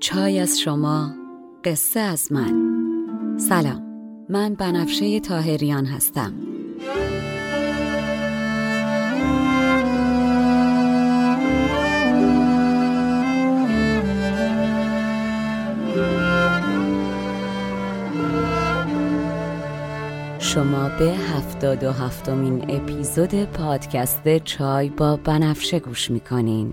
چای از شما قصه از من. سلام من بنفشه تاهریان هستم. شما به هفتاد و هفتمین اپیزود پادکست چای با بنفشه گوش می‌کنین.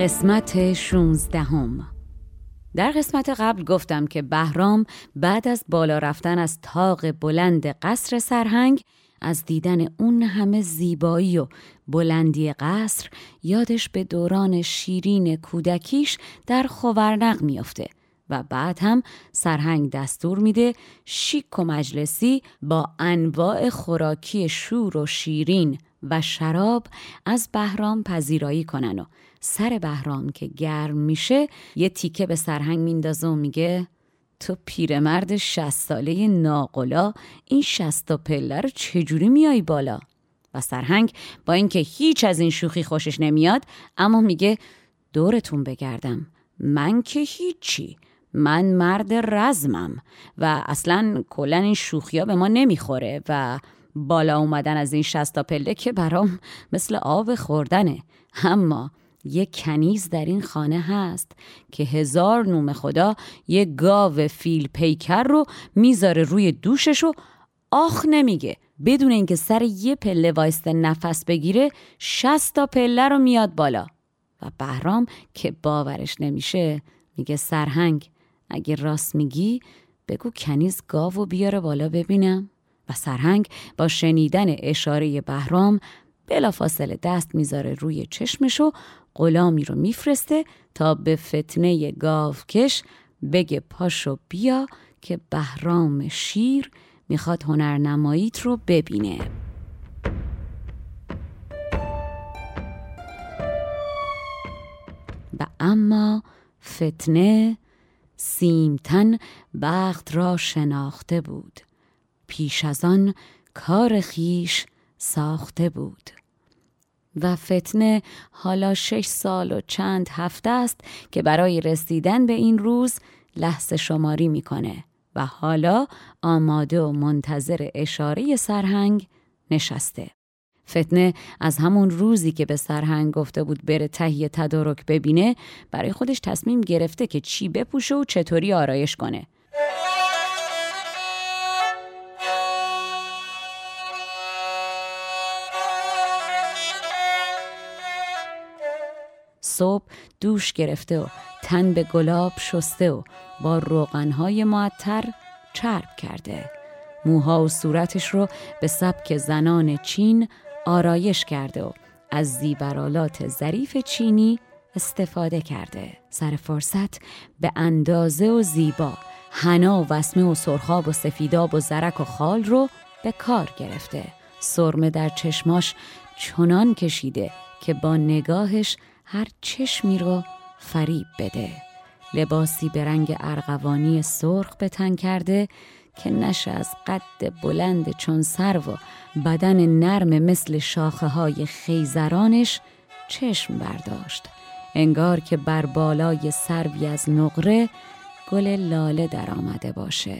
قسمت 16 هم. در قسمت قبل گفتم که بهرام بعد از بالا رفتن از تاق بلند قصر سرهنگ از دیدن اون همه زیبایی و بلندی قصر یادش به دوران شیرین کودکیش در خوورنق میافته و بعد هم سرهنگ دستور میده شیک و مجلسی با انواع خوراکی شور و شیرین و شراب از بهرام پذیرایی کنن و سر بهرام که گرم میشه یه تیکه به سرهنگ میندازه و میگه تو پیرمرد شست ساله ناقلا این شست پله رو چجوری میای بالا؟ و سرهنگ با اینکه هیچ از این شوخی خوشش نمیاد اما میگه دورتون بگردم. من که هیچی. من مرد رزمم. و اصلا کلا این شوخیا به ما نمی‌خوره و بالا اومدن از این شستا پله که برام مثل آب خوردنه. اما یه کنیز در این خانه هست که هزار نوم خدا یه گاو فیل پیکر رو می‌ذاره روی دوشش و آخ نمیگه. بدون اینکه سر یه پله وایسته نفس بگیره شست تا پله رو میاد بالا. و بهرام که باورش نمیشه میگه سرهنگ اگه راست میگی بگو کنیز گاو و بیاره بالا ببینم. و سرهنگ با شنیدن اشاره بهرام بلافاصله دست می‌ذاره روی چشمش و غلامی رو میفرسته تا به فتنه گاوکش بگه پاشو بیا که بهرام شیر می‌خواد هنرنماییت رو ببینه. و اما فتنه سیمتن بخت را شناخته بود. پیش از آن کار خیش ساخته بود. و فتنه حالا شش سال و چند هفته است که برای رسیدن به این روز لحظه شماری می‌کنه و حالا آماده و منتظر اشاره سرهنگ نشسته. فتنه از همون روزی که به سرهنگ گفته بود بره تهیه تدارک ببینه برای خودش تصمیم گرفته که چی بپوشه و چطوری آرایش کنه. صبح دوش گرفته و تن به گلاب شسته و با روغنهای معطر چرب کرده. موها و صورتش رو به سبک زنان چین آرایش کرده و از زیبرالات ظریف چینی استفاده کرده. سر فرصت به اندازه و زیبا حنا و وسمه و سرخاب و سفیداب و زرک و خال رو به کار گرفته. سرمه در چشماش چنان کشیده که با نگاهش هر چشمی رو فریب بده. لباسی به رنگ ارغوانی سرخ به تن کرده که نشه از قد بلند چون سر و بدن نرم مثل شاخه های خیزرانش چشم برداشت. انگار که بر بالای سروی از نقره گل لاله در آمده باشه.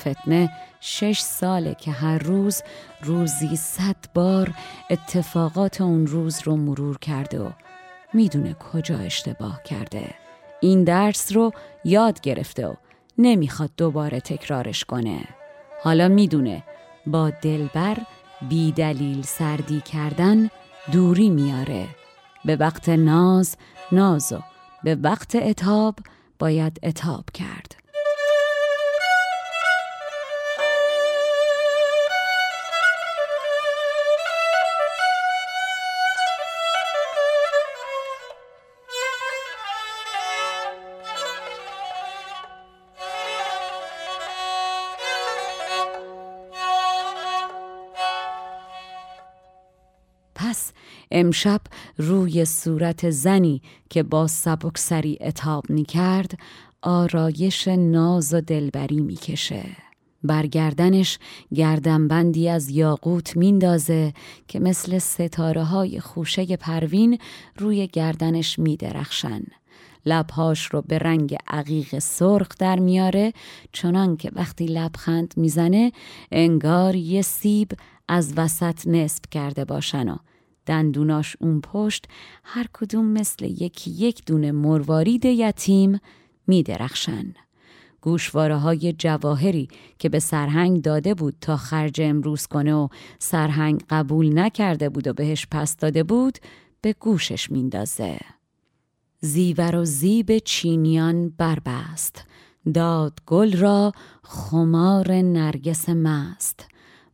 فتنه شش ساله که هر روز روزی صد بار اتفاقات اون روز رو مرور کرده و می‌دونه کجا اشتباه کرده. این درس رو یاد گرفته و نمی‌خواد دوباره تکرارش کنه. حالا می‌دونه با دلبر بی دلیل سردی کردن دوری میاره به وقت ناز نازو به وقت اتاب باید اتاب کرد. امشب روی صورت زنی که با سبکسری اتاب می کرد آرایش ناز و دلبری می‌کشه. برگردنش گردنبندی از یاقوت میندازه که مثل ستاره های خوشه پروین روی گردنش میدرخشن. لبهاش رو به رنگ عقیق سرخ در میاره چنان که وقتی لبخند می‌زنه انگار یه سیب از وسط نصب کرده باشن و دندوناش اون پشت هر کدوم مثل یکی یک دونه مروارید یتیم می درخشن. گوشواره های جواهری که به سرهنگ داده بود تا خرج امروز کنه و سرهنگ قبول نکرده بود و بهش پس داده بود به گوشش میندازه. زیور و زیب چینیان بربست داد گل را خمار نرگس مست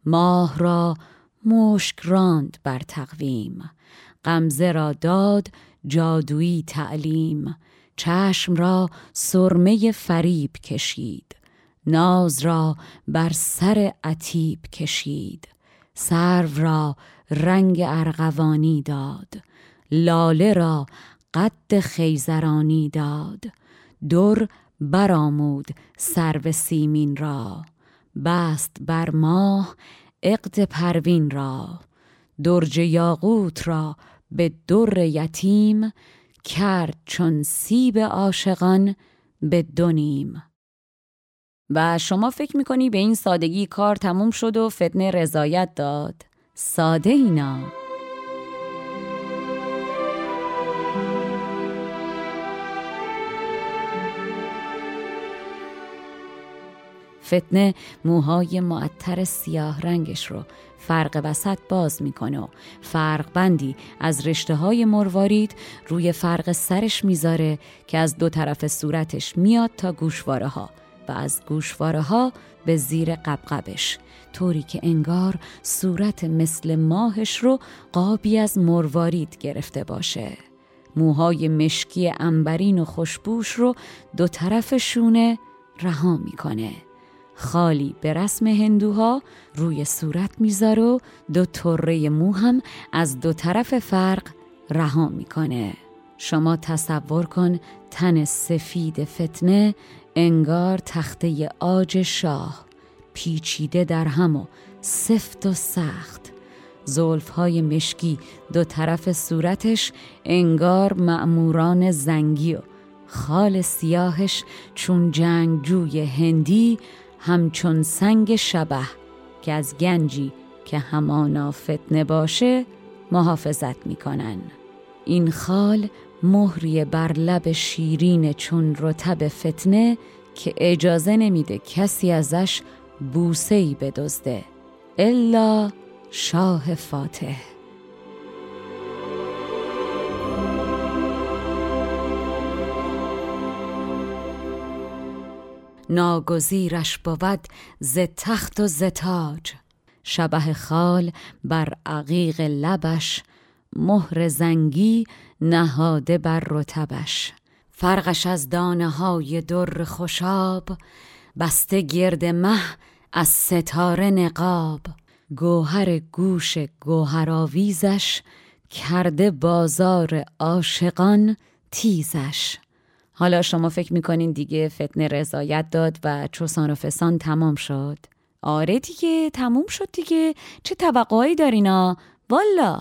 ماه را مشک راند بر تقویم. غمزه را داد جادویی تعلیم. چشم را سرمه فریب کشید. ناز را بر سر عتیب کشید. سرو را رنگ ارغوانی داد. لاله را قد خیزرانی داد. در برآمود سرو سیمین را. بست بر ماه عقد پروین را درج یاقوت را به در یتیم کرد چون سیب عاشقان به دونیم و شما فکر می‌کنی به این سادگی کار تموم شد و فتنه رضایت داد؟ ساده اینا. فتنه موهای معطر سیاه رنگش رو. فرق وسط باز می‌کنه و فرق بندی از رشته های مروارید روی فرق سرش می‌ذاره که از دو طرف صورتش میاد تا گوشواره ها و از گوشواره ها به زیر قبقبش. طوری که انگار صورت مثل ماهش رو قابی از مروارید گرفته باشه. موهای مشکی انبرین و خوشبوش رو دو طرف شونه رها می‌کنه. خالی به رسم هندوها روی صورت می‌ذاره و دو طره مو هم از دو طرف فرق رها می‌کنه. شما تصور کن تن سفید فتنه انگار تخته آج شاه پیچیده در هم و سفت و سخت. های مشکی دو طرف صورتش انگار معموران زنگی و خال سیاهش چون جنگجوی هندی همچون سنگ شبه که از گنجی که همانا فتنه باشه محافظت می‌کنن. این خال مهری بر لب شیرین چون رتب فتنه که اجازه نمیده کسی ازش بوسه ای بدزده. الا شاه فاتح. ناگزیرش بود ز تخت و ز تاج. شبه خال بر عقیق لبش مهر زنگی نهاده بر رتبش فرقش از دانه های در خوشاب بسته گرد مه از ستاره نقاب. گوهر گوش گوهرآویزش کرده بازار عاشقان تیزش. حالا شما فکر می‌کنین دیگه فتنه رضایت داد و چوسان و فسان تمام شد؟ آره دیگه تموم شد دیگه. چه توقعی دارینا؟ والا.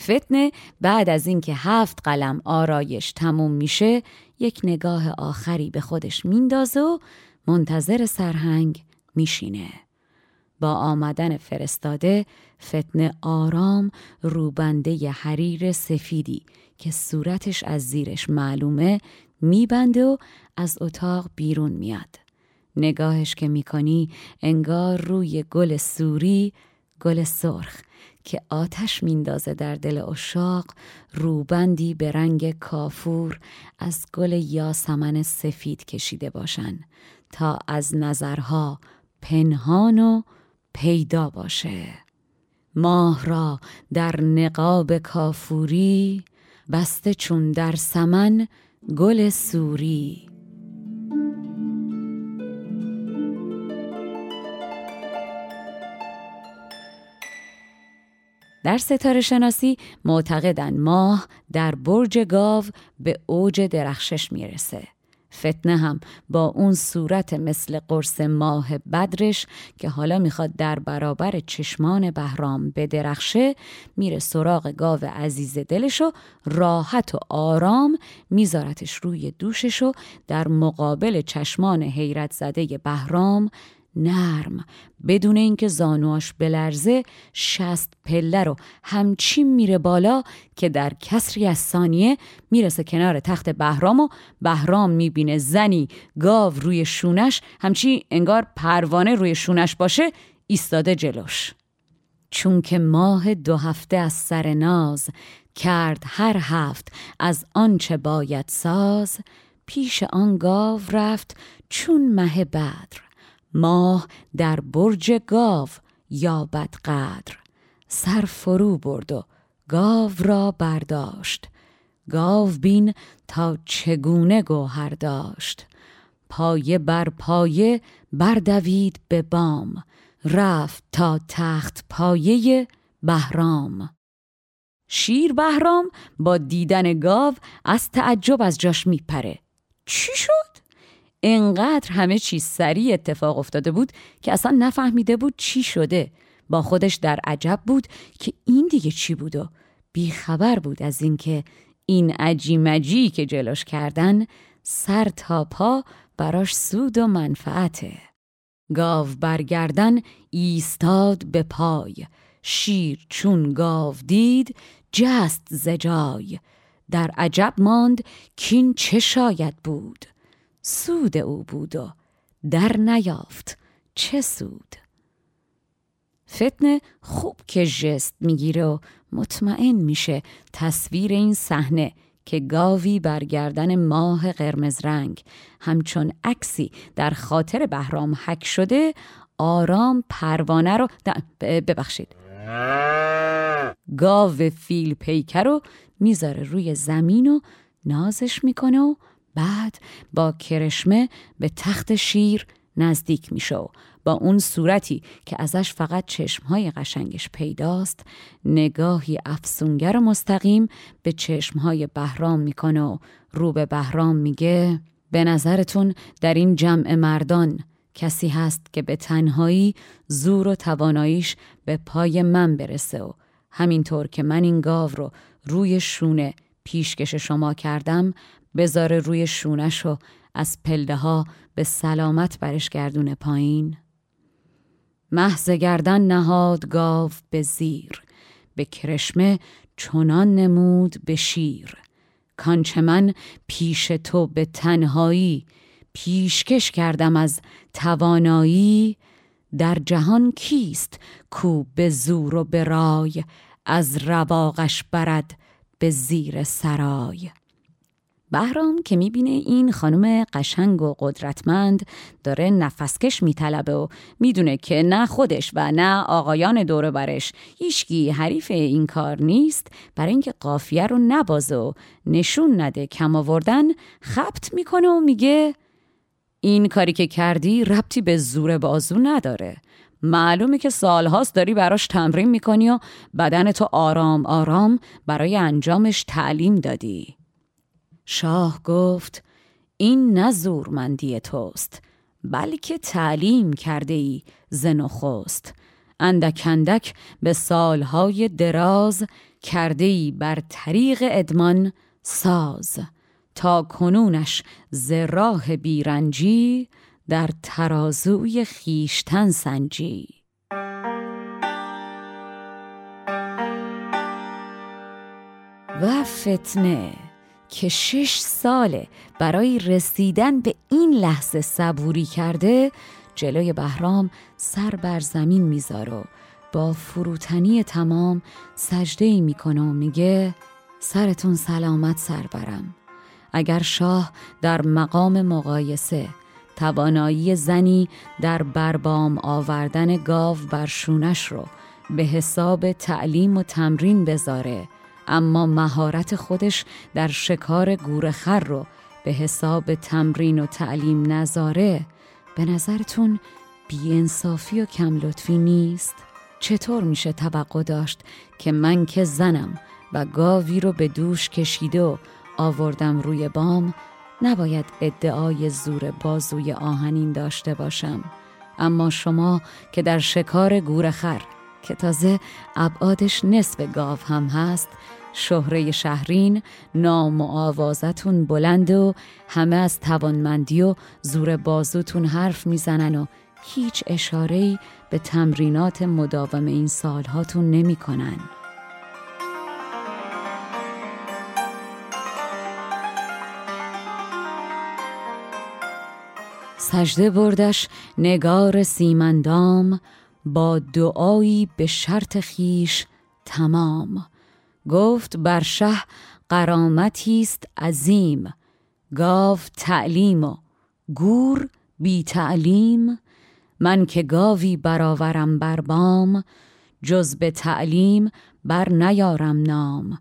فتنه بعد از اینکه هفت قلم آرایش تموم میشه یک نگاه آخری به خودش میندازه و منتظر سرهنگ میشینه. با آمدن فرستاده فتنه آرام روبنده ی حریر سفیدی که صورتش از زیرش معلومه میبنده و از اتاق بیرون میاد. نگاهش که می‌کنی انگار روی گل سوری گل سرخ که آتش میندازه در دل اشاق روبندی به رنگ کافور از گل یاسمن سفید کشیده باشن تا از نظرها پنهان و پیدا باشه. ماه را در نقاب کافوری بسته چون در سمن گل سوری در ستاره شناسی معتقدن ماه در برج گاو به اوج درخشش می‌رسه. فتنه هم با اون صورت مثل قرص ماه بدرش که حالا می‌خواد در برابر چشمان بهرام بدرخشه میره سراغ گاو عزیز دلش و راحت و آرام میذارتش روی دوشش و در مقابل چشمان حیرت زده بهرام نرم. بدون اینکه زانواش بلرزه شست پله رو همچین میره بالا که در کسری از ثانیه می‌رسه کنار تخت بهرام و بهرام می‌بینه زنی گاو روی شونش همچی انگار پروانه روی شونش باشه ایستاده جلوش. چون که ماه دو هفته از سر ناز کرد هر هفت از آنچه باید ساز پیش آن گاو رفت چون مه بدر. ماه در برج گاو یابد قدر. سر فرو برد و گاو را برداشت. گاو بین تا چگونه گوهر داشت. پایه بر پایه بردوید به بام. رفت تا تخت پایه بهرام. شیر بهرام با دیدن گاو از تعجب از جاش میپره. چی شد؟ انقدر همه چیز سریع اتفاق افتاده بود که اصلا نفهمیده بود چی شده. با خودش در عجب بود که این دیگه چی بود و بیخبر بود از اینکه این عجی مجی که جلوش کردن سر تا پا براش سود و منفعته. گاو برگردن ایستاد به پای. شیر چون گاو دید جست زجای در عجب ماند کین چه شاید بود. سود او بود و در نیافت. چه سود؟ فتنه خوب که جست می‌گیره و مطمئن میشه تصویر این صحنه که گاوی برگردن ماه قرمز رنگ همچون عکسی در خاطر بهرام حک شده آرام پروانه رو ببخشید. گاو فیل پیکر رو می‌ذاره روی زمین و نازش می‌کنه و بعد با کرشمه به تخت شیر نزدیک میشه و با اون صورتی که ازش فقط چشمهای قشنگش پیداست نگاهی افسونگر مستقیم به چشمهای بهرام می‌کنه و رو به بهرام میگه به نظرتون در این جمع مردان کسی هست که به تنهایی زور و تواناییش به پای من برسه و همینطور که من این گاو رو روی شونه پیشکش شما کردم بذاره روی شونش و از پلده ها به سلامت برش گردونه پایین. محض گردن نهاد گاو به زیر به کرشمه چنان نمود به شیر. کانچه من پیش تو به تنهایی پیشکش کردم از توانایی. در جهان کیست کو به زور و به رای از رواقش برد به زیر سرای. بهرام که می‌بینه این خانم قشنگ و قدرتمند داره نفسکش میطلبه و می‌دونه که نه خودش و نه آقایان دور برش هیچکی حریف این کار نیست برای اینکه قافیه رو نبازه و نشون نده کم آوردن خبت می‌کنه و میگه این کاری که کردی ربطی به زور بازو نداره. معلومه که سالهاست داری براش تمرین می‌کنی و بدن تو آرام آرام برای انجامش تعلیم دادی. شاه گفت این نه زورمندی توست بلکه تعلیم کرده ای زن و خوست. اندک اندک به سالهای دراز کرده ای بر طریق ادمان ساز تا کنونش ز بیرنجی در ترازوی خیشتن سنجی. و فتنه که شش ساله برای رسیدن به این لحظه صبوری کرده جلوی بهرام سر بر زمین می‌ذاره و با فروتنی تمام سجده ای می‌کنه و میگه سرتون سلامت سر برم اگر شاه در مقام مقایسه توانایی زنی در بربام آوردن گاو بر شونش رو به حساب تعلیم و تمرین بذاره اما مهارت خودش در شکار گورخر رو به حساب تمرین و تعلیم نذاره به نظرتون بیانصافی و کم لطفی نیست؟ چطور میشه توقع داشت که من که زنم و گاوی رو به دوش کشیده و آوردم روی بام نباید ادعای زور بازوی آهنین داشته باشم اما شما که در شکار گورخر که تازه ابعادش نصف گاو هم هست شهره شهرین نام و آوازتون بلند و همه از توانمندی و زور بازوتون حرف می‌زنن و هیچ اشارهی به تمرینات مداوم این سالهاتون نمی‌کنن. سجده بردش نگار سیمندام با دعایی به شرط خیش تمام. گفت بر شه قرامتی است عظیم. گاو تعلیم و گور بی تعلیم. من که گاوی برآورم بر بام جز به تعلیم بر نیارم نام.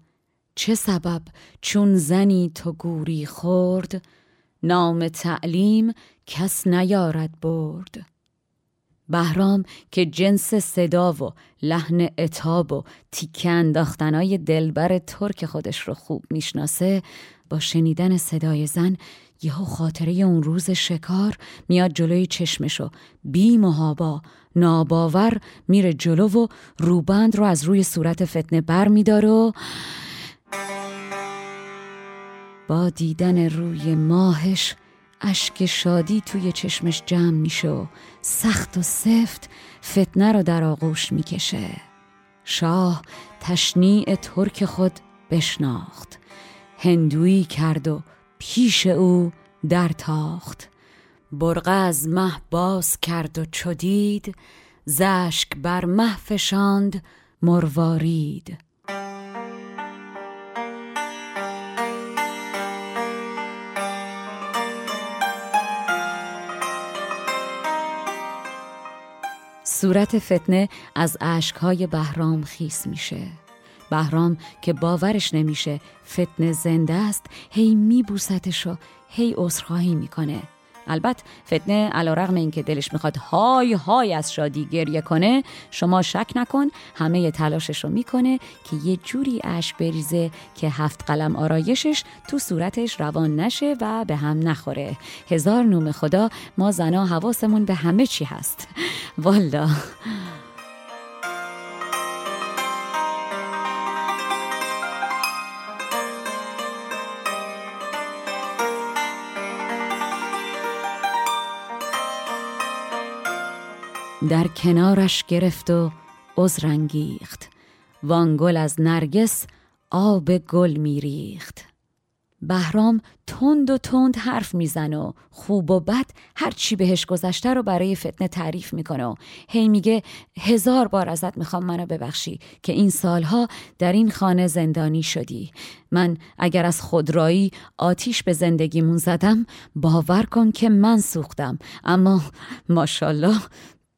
چه سبب چون زنی تو گوری خورد؟ نام تعلیم کس نیارد برد. بهرام که جنس صدا و لحن اتاب و تیکه انداختنای دلبر ترک خودش رو خوب می‌شناسه با شنیدن صدای زن یهو خاطره اون روز شکار میاد جلوی چشمشو بی محابا ناباور میره جلو و روبند رو از روی صورت فتنه بر میداره و با دیدن روی ماهش اشک شادی توی چشمش جمع میشه و سخت و سفت فتنه رو در آغوش می‌کشه. شاه تشنیع ترک خود بشناخت. هندویی کرد و پیش او در تاخت برقه از مه باز کرد و چدید زشک بر مه فشاند مروارید. صورت فتنه از اشکهای بهرام خیس میشه. بهرام که باورش نمیشه فتنه زنده است هی میبوستش و هی عذرخواهی می‌کنه. البته فتنه علا رغم این که دلش می‌خواد های های از شادی گریه کنه شما شک نکن همه تلاشش رو می‌کنه که یه جوری اش بریزه که هفت قلم آرایشش تو صورتش روان نشه و به هم نخوره. هزار نوم خدا ما زنا حواسمون به همه چی هست. والا در کنارش گرفت و عذرانگیخت. وانگل از نرگس آب گل میریخت. بهرام تند و تند حرف می‌زنه و خوب و بد هر چی بهش گذشته رو برای فتنه تعریف می‌کنه و هی میگه هزار بار ازت می‌خوام منو ببخشی که این سالها در این خانه زندانی شدی. من اگر از خودرایی آتیش به زندگیمون زدم باور کن که من سوختم. اما ماشالله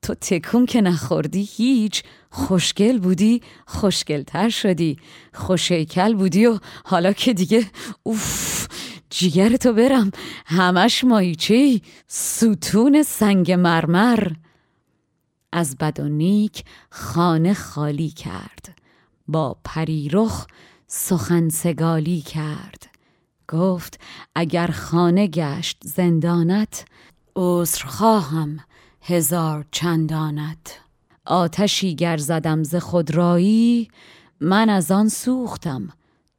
تو تکون که نخوردی هیچ خوشگل بودی خوشگلتر شدی. خوشیکل بودی و حالا که دیگه اوف جیگر تو برم. همش مایچه ستون سنگ مرمر. از بد و نیک خانه خالی کرد. با پریرخ سخن سگالی کرد. گفت اگر خانه گشت زندانت عذر خواهم هزار چندانت. آتشی گر زدم ز خودرایی من از آن سوختم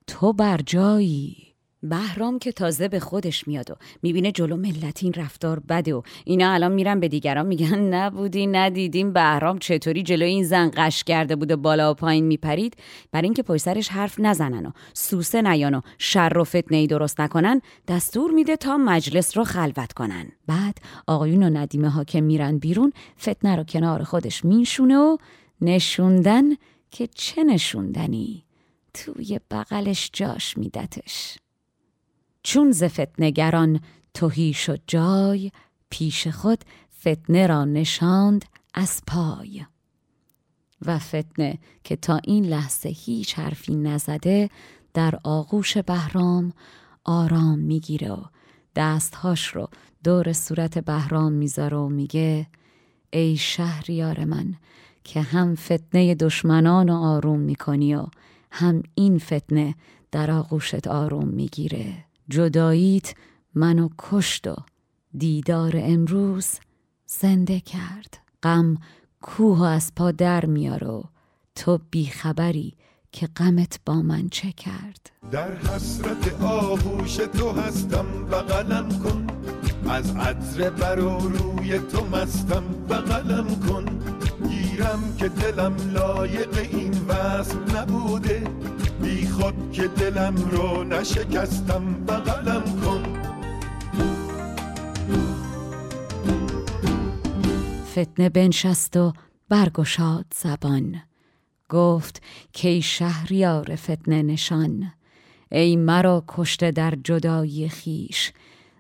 تو بر جایی. بهرام که تازه به خودش میاد و می‌بینه جلو ملت این رفتار بده و اینا الان میرن به دیگران میگن نبودی ندیدیم. بهرام چطوری جلو این زن قش کرده بوده بالا و پایین میپرید؟ برای اینکه پشت سرش حرف نزنن و سوسه نیان و شر و فتنه درست نکنن دستور میده تا مجلس رو خلوت کنن. بعد آقایون و ندیمه ها که میرن بیرون فتنه رو کنار خودش میشونه و نشوندن که چه نشوندنی؟ توی بغلش جاش میدتش. چون ز فتنگران توهی شد جای پیش خود فتنه را نشاند از پای. و فتنه که تا این لحظه هیچ حرفی نزده در آغوش بهرام آرام می‌گیره و دستهاش رو دور صورت بهرام می‌ذاره و میگه ای شهریار من که هم فتنه دشمنان رو آروم می‌کنی و هم این فتنه در آغوشت آروم می‌گیره. جداییت منو کشت و دیدار امروز زنده کرد. غم کوه از پا در میار و تو بیخبری که غمت با من چه کرد. در حسرت آغوش تو هستم بغلم کن. از عطر بر روی تو مستم بغلم کن. گیرم که دلم لایق این وصل نبوده. خود که دلم رو نشکستم بغلم کن. فتنه بنشست و برگشاد زبان. گفت کی شهریار فتنه نشان ای مرا کشته در جدایی خیش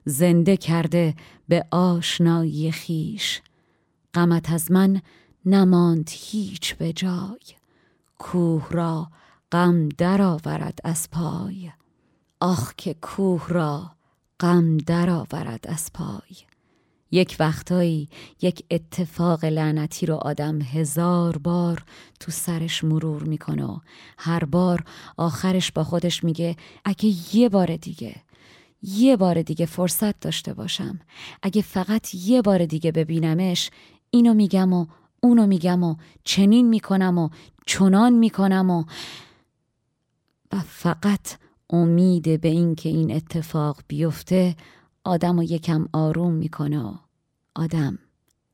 زنده کرده به آشنایی خیش غمت از من نماند هیچ به جای کوه را غم درآورد از پای. آخ که کوه را غم درآورد از پای. یک وقتایی یک اتفاق لعنتی رو آدم هزار بار تو سرش مرور می‌کنه و هر بار آخرش با خودش میگه اگه یه بار دیگه یه بار دیگه فرصت داشته باشم اگه فقط یه بار دیگه ببینمش اینو میگم و اونو میگم و چنین می‌کنم و چنان می‌کنم و و فقط امید به اینکه این اتفاق بیفته آدم و یکم آروم می‌کنه و آدم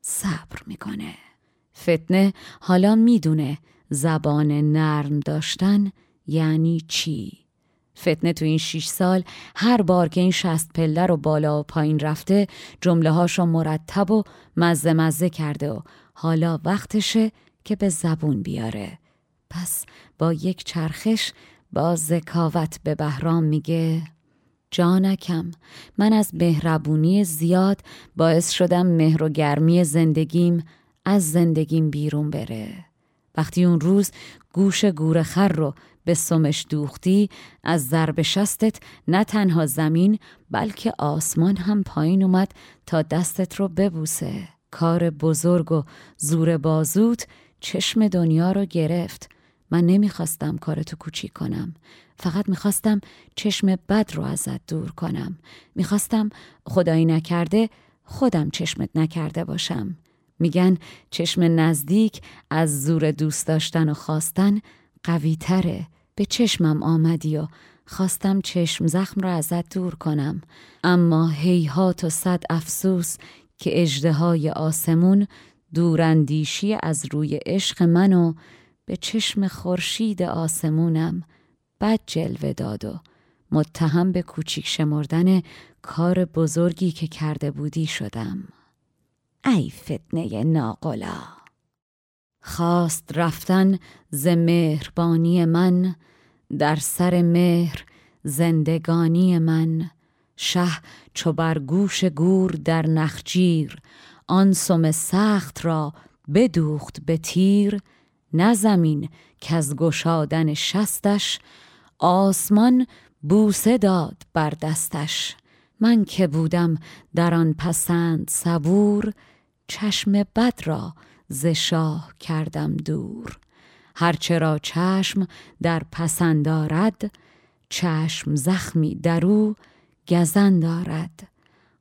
صبر می‌کنه. فتنه حالا می‌دونه زبان نرم داشتن یعنی چی. فتنه تو این شیش سال هر بار که این شست پله رو بالا و پایین رفته جمله هاشو مرتب و مزه مزه کرده و حالا وقتشه که به زبون بیاره. پس با یک چرخش با ذکاوت به بهرام میگه جانکم من از مهربونی زیاد باعث شدم مهر و گرمی زندگیم از زندگیم بیرون بره. وقتی اون روز گوش گورخر رو به سمش دوختی از ضرب شستت نه تنها زمین بلکه آسمان هم پایین اومد تا دستت رو ببوسه. کار بزرگ و زور بازوت چشم دنیا رو گرفت. من نمی‌خواستم کارتو کوچیک کنم. فقط می‌خواستم چشم بد رو ازت دور کنم. می‌خواستم خدایی نکرده خودم چشمت نکرده باشم. میگن چشم نزدیک از زور دوست داشتن و خواستن قوی تره به چشمم آمدی و خواستم چشم زخم را ازت دور کنم. اما هیهات و صد افسوس که اجده آسمون دوراندیشی از روی عشق منو به چشم خورشید آسمونم بد جلوه داد و متهم به کوچیک شمردن کار بزرگی که کرده بودی شدم. ای فتنه ناقلا! خواست رفتن ز مهربانی من در سر مهر زندگانی من. شه چو بر گوش گور در نخجیر آن سم سخت را بدوخت به تیر. نه زمین که از گشادن شستش آسمان بوسه داد بر دستش. من که بودم در آن پسند صبور چشم بد را ز شاه کردم دور. هرچه را چشم در پسند دارد چشم زخمی در او گزن دارد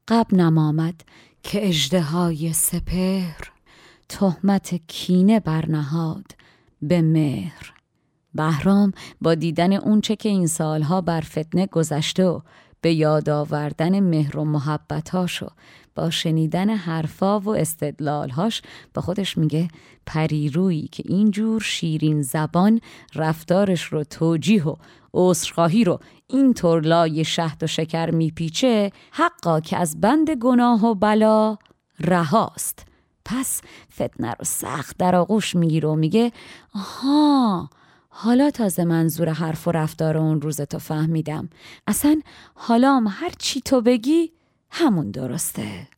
قبنم آمد که اجده سپهر تهمت کینه برنهاد به مهر. بهرام با دیدن اونچه که این سالها بر فتنه گذشته و به یاد آوردن مهر و محبتاش با شنیدن حرفا و استدلالهاش با خودش میگه پریرویی که اینجور شیرین زبان رفتارش رو توجیه و عذرخواهی رو اینطور لای شهد و شکر میپیچه حقا که از بند گناه و بلا رهاست. پس فتنه رو سخت در آغوش می‌گیره و میگه آها حالا تازه منظور حرف و رفتار اون روز تو فهمیدم. اصلا حالا هر چی تو بگی همون درسته.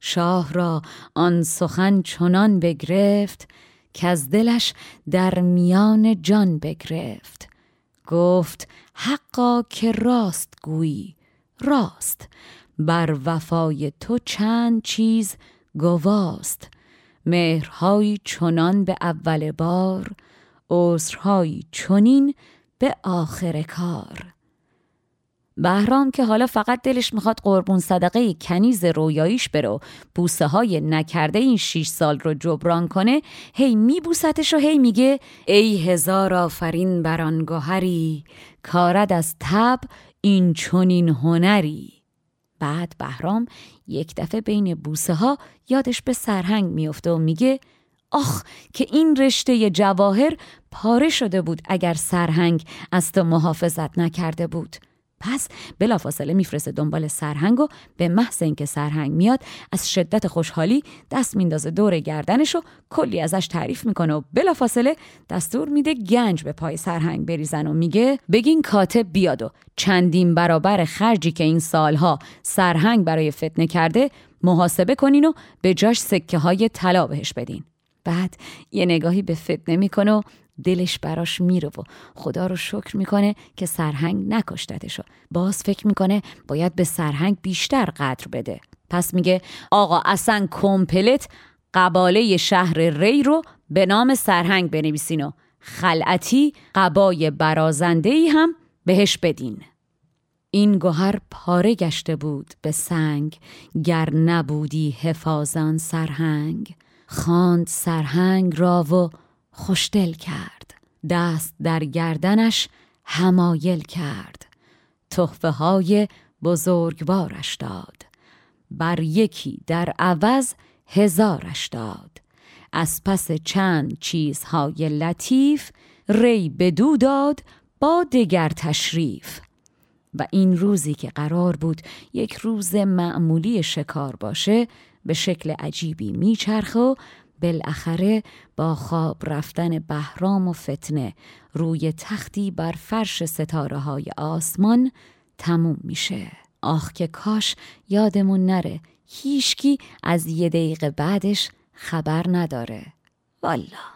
شاه را آن سخن چنان بگرفت که از دلش در میان جان بگرفت. گفت حقا که راست گویی راست. بر وفای تو چند چیز گواست. مهرهایی چنان به اول بار عذرهایی چنین به آخر کار. بهرام که حالا فقط دلش می‌خواد قربون صدقه کنیز رویاییش برو بوسه های نکرده این شیش سال رو جبران کنه هی میبوستش و هی میگه ای هزار آفرین بران گوهری کارد از تب این چنین هنری. بعد بهرام یک دفعه بین بوسه ها یادش به سرهنگ میفته و میگه آخ که این رشته جواهر پاره شده بود اگر سرهنگ از تو محافظت نکرده بود. پس بلافاصله میفرسته دنبال سرهنگ و به محض اینکه سرهنگ میاد از شدت خوشحالی دست میندازه دور گردنش و کلی ازش تعریف می‌کنه و بلافاصله دستور میده گنج به پای سرهنگ بریزن و میگه بگین کاتب بیاد و چندین برابر خرجی که این سالها سرهنگ برای فتنه کرده محاسبه کنین و به جاش سکه های طلا بهش بدین. بعد یه نگاهی به فتنه می‌کنه و دلش براش میره و خدا رو شکر می‌کنه که سرهنگ نکشتتشو. باز فکر می‌کنه باید به سرهنگ بیشتر قدر بده. پس میگه آقا اصلا کمپلت قباله شهر ری رو به نام سرهنگ بنویسین و خلعتی قبای برازنده ای هم بهش بدین. این گوهر پاره گشته بود به سنگ گر نبودی حفاظان سرهنگ. خواند سرهنگ را و خوشدل کرد. دست در گردنش همایل کرد. تحفه های بزرگوارش داد. بر یکی در عوض هزارش داد. از پس چند چیزهای لطیف ری بدو داد با دگر تشریف. و این روزی که قرار بود یک روز معمولی شکار باشه به شکل عجیبی میچرخه و بالاخره با خواب رفتن بهرام و فتنه روی تختی بر فرش ستاره های آسمان تموم میشه. آخ که کاش یادمون نره هیچکی از یه دقیقه بعدش خبر نداره. والا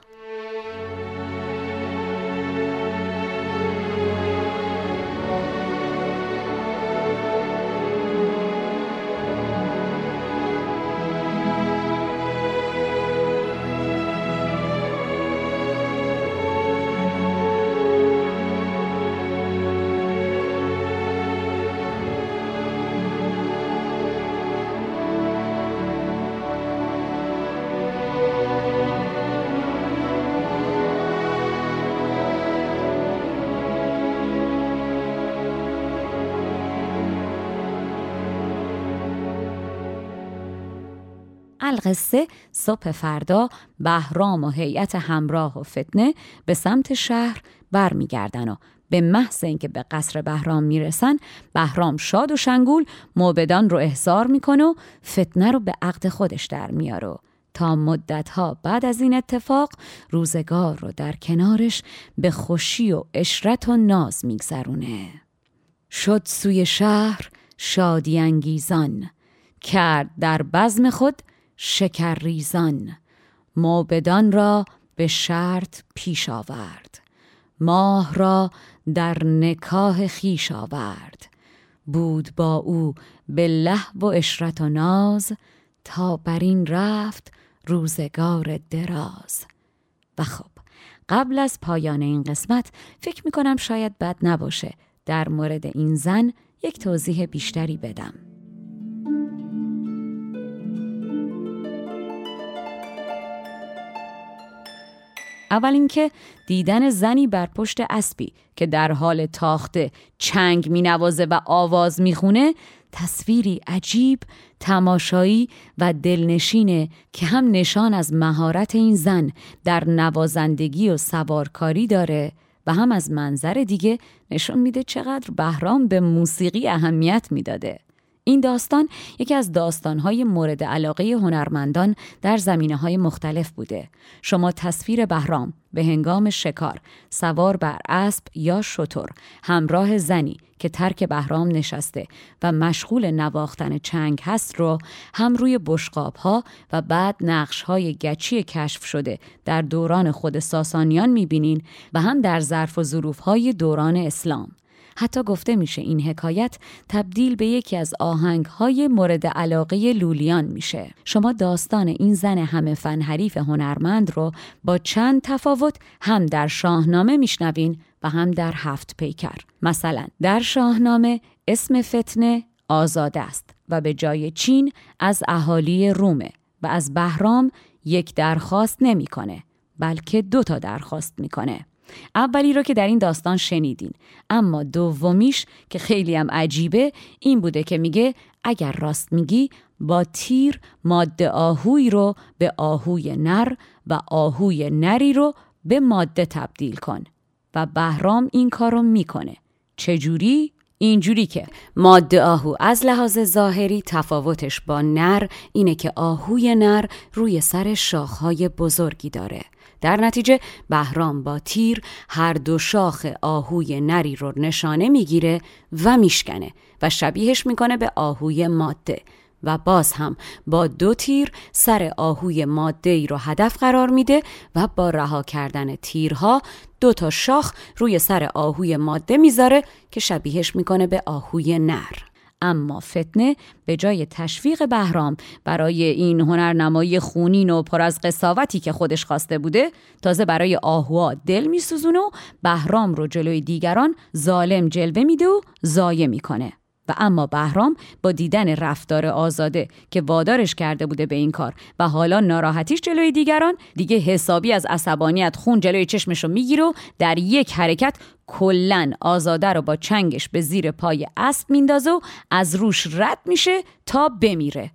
القصه صبح فردا بهرام و هیئت همراه و فتنه به سمت شهر برمیگردن و به محض اینکه به قصر بهرام می‌رسن بهرام شاد و شنگول موبدان رو احضار می‌کنه و فتنه رو به عقد خودش در میاره تا مدتها بعد از این اتفاق روزگار رو در کنارش به خوشی و اشرت و ناز میگذرونه. شد سوی شهر شادی انگیزان کرد در بزم خود شکر ریزان موبدان را به شرط پیش آورد. ماه را در نکاه خیش آورد. بود با او به لحو و اشرت و ناز تا بر این رفت روزگار دراز. و خب قبل از پایان این قسمت فکر می کنم شاید بد نباشه. در مورد این زن یک توضیح بیشتری بدم. اول اینکه دیدن زنی بر پشت اسبی که در حال تاخته چنگ مینوازه و آواز می‌خونه تصویری عجیب، تماشایی و دلنشینه که هم نشان از مهارت این زن در نوازندگی و سوارکاری داره و هم از منظر دیگه نشون میده چقدر بهرام به موسیقی اهمیت می‌داده. این داستان یکی از داستانهای مورد علاقه هنرمندان در زمینه های مختلف بوده. شما تصویر بهرام به هنگام شکار، سوار بر اسب یا شتر، همراه زنی که ترک بهرام نشسته و مشغول نواختن چنگ هست رو هم روی بشقاب ها و بعد نقش های گچی کشف شده در دوران خود ساسانیان می‌بینین و هم در ظرف و ظروف های دوران اسلام. حتی گفته میشه این حکایت تبدیل به یکی از آهنگ های مورد علاقه لولیان میشه. شما داستان این زن همه فن حریف هنرمند رو با چند تفاوت هم در شاهنامه میشنوین و هم در هفت پیکر. مثلا در شاهنامه اسم فتنه آزاد است و به جای چین از اهالی رومه و از بهرام یک درخواست نمی‌کنه بلکه دو تا درخواست می‌کنه. اولی رو که در این داستان شنیدین. اما دومیش که خیلی هم عجیبه این بوده که میگه اگر راست میگی با تیر ماده آهوی رو به آهوی نر و آهوی نری رو به ماده تبدیل کن و بهرام این کار رو می‌کنه. چجوری؟ اینجوری که ماده آهو از لحاظ ظاهری تفاوتش با نر اینه که آهوی نر روی سر شاخهای بزرگی داره. در نتیجه بهرام با تیر هر دو شاخ آهوی نری رو نشانه می‌گیره و میشکنه و شبیهش می‌کنه به آهوی ماده و باز هم با دو تیر سر آهوی ماده ای رو هدف قرار میده و با رها کردن تیرها دو تا شاخ روی سر آهوی ماده می‌ذاره که شبیهش می‌کنه به آهوی نر. اما فتنه به جای تشویق بهرام برای این هنرنمایی خونین و پر از قصاوتی که خودش خواسته بوده تازه برای آهوا دل میسوزونه و بهرام رو جلوی دیگران ظالم جلوه میده و زایه می‌کنه. و اما بهرام با دیدن رفتار آزاده که وادارش کرده بوده به این کار و حالا ناراحتیش جلوی دیگران دیگه حسابی از عصبانیت خون جلوی چشمش رو می‌گیره و در یک حرکت کلا آزاده رو با چنگش به زیر پای اسب میندازه و از روش رد میشه تا بمیره.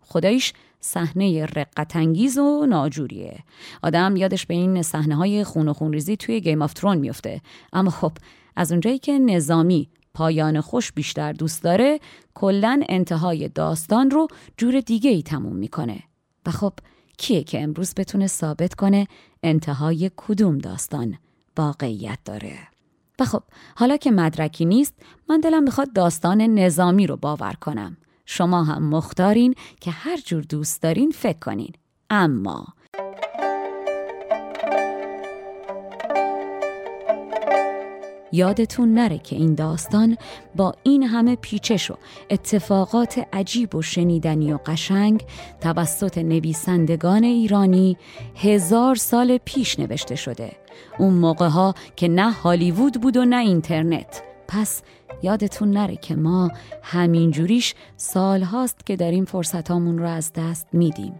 خدایش صحنه رقت انگیز و ناجوریه. آدم یادش به این صحنه های خون و خونریزی توی Game of Thrones میفته اما خب از اونجایی که نظامی پایان خوش بیشتر دوست داره کلا انتهای داستان رو جور دیگه ای تموم می‌کنه. و خب کیه که امروز بتونه ثابت کنه انتهای کدوم داستان واقعیت داره؟ و خب حالا که مدرکی نیست من دلم می‌خواد داستان نظامی رو باور کنم. شما هم مختارین که هر جور دوست دارین فکر کنین. اما یادتون نره که این داستان با این همه پیچش و اتفاقات عجیب و شنیدنی و قشنگ توسط نویسندگان ایرانی هزار سال پیش نوشته شده. اون موقع ها که نه هالیوود بود و نه اینترنت. پس یادتون نره که ما همینجوریش سال هاست که داریم فرصتامون رو از دست میدیم.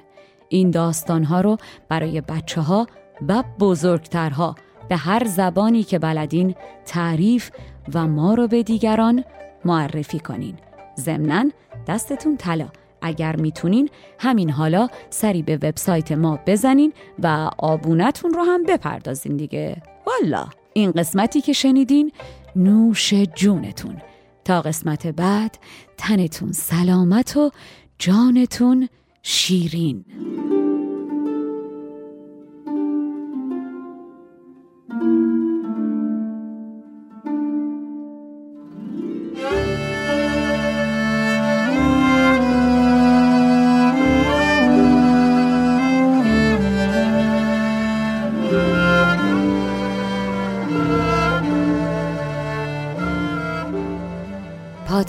این داستان ها رو برای بچه ها و بزرگترها به هر زبانی که بلدین تعریف و ما رو به دیگران معرفی کنین. ضمنا دستتون طلا. اگر می‌تونین همین حالا سری به وبسایت ما بزنین و آبونتون رو هم بپردازین دیگه. والا. این قسمتی که شنیدین نوش جونتون. تا قسمت بعد تنتون سلامت و جانتون شیرین.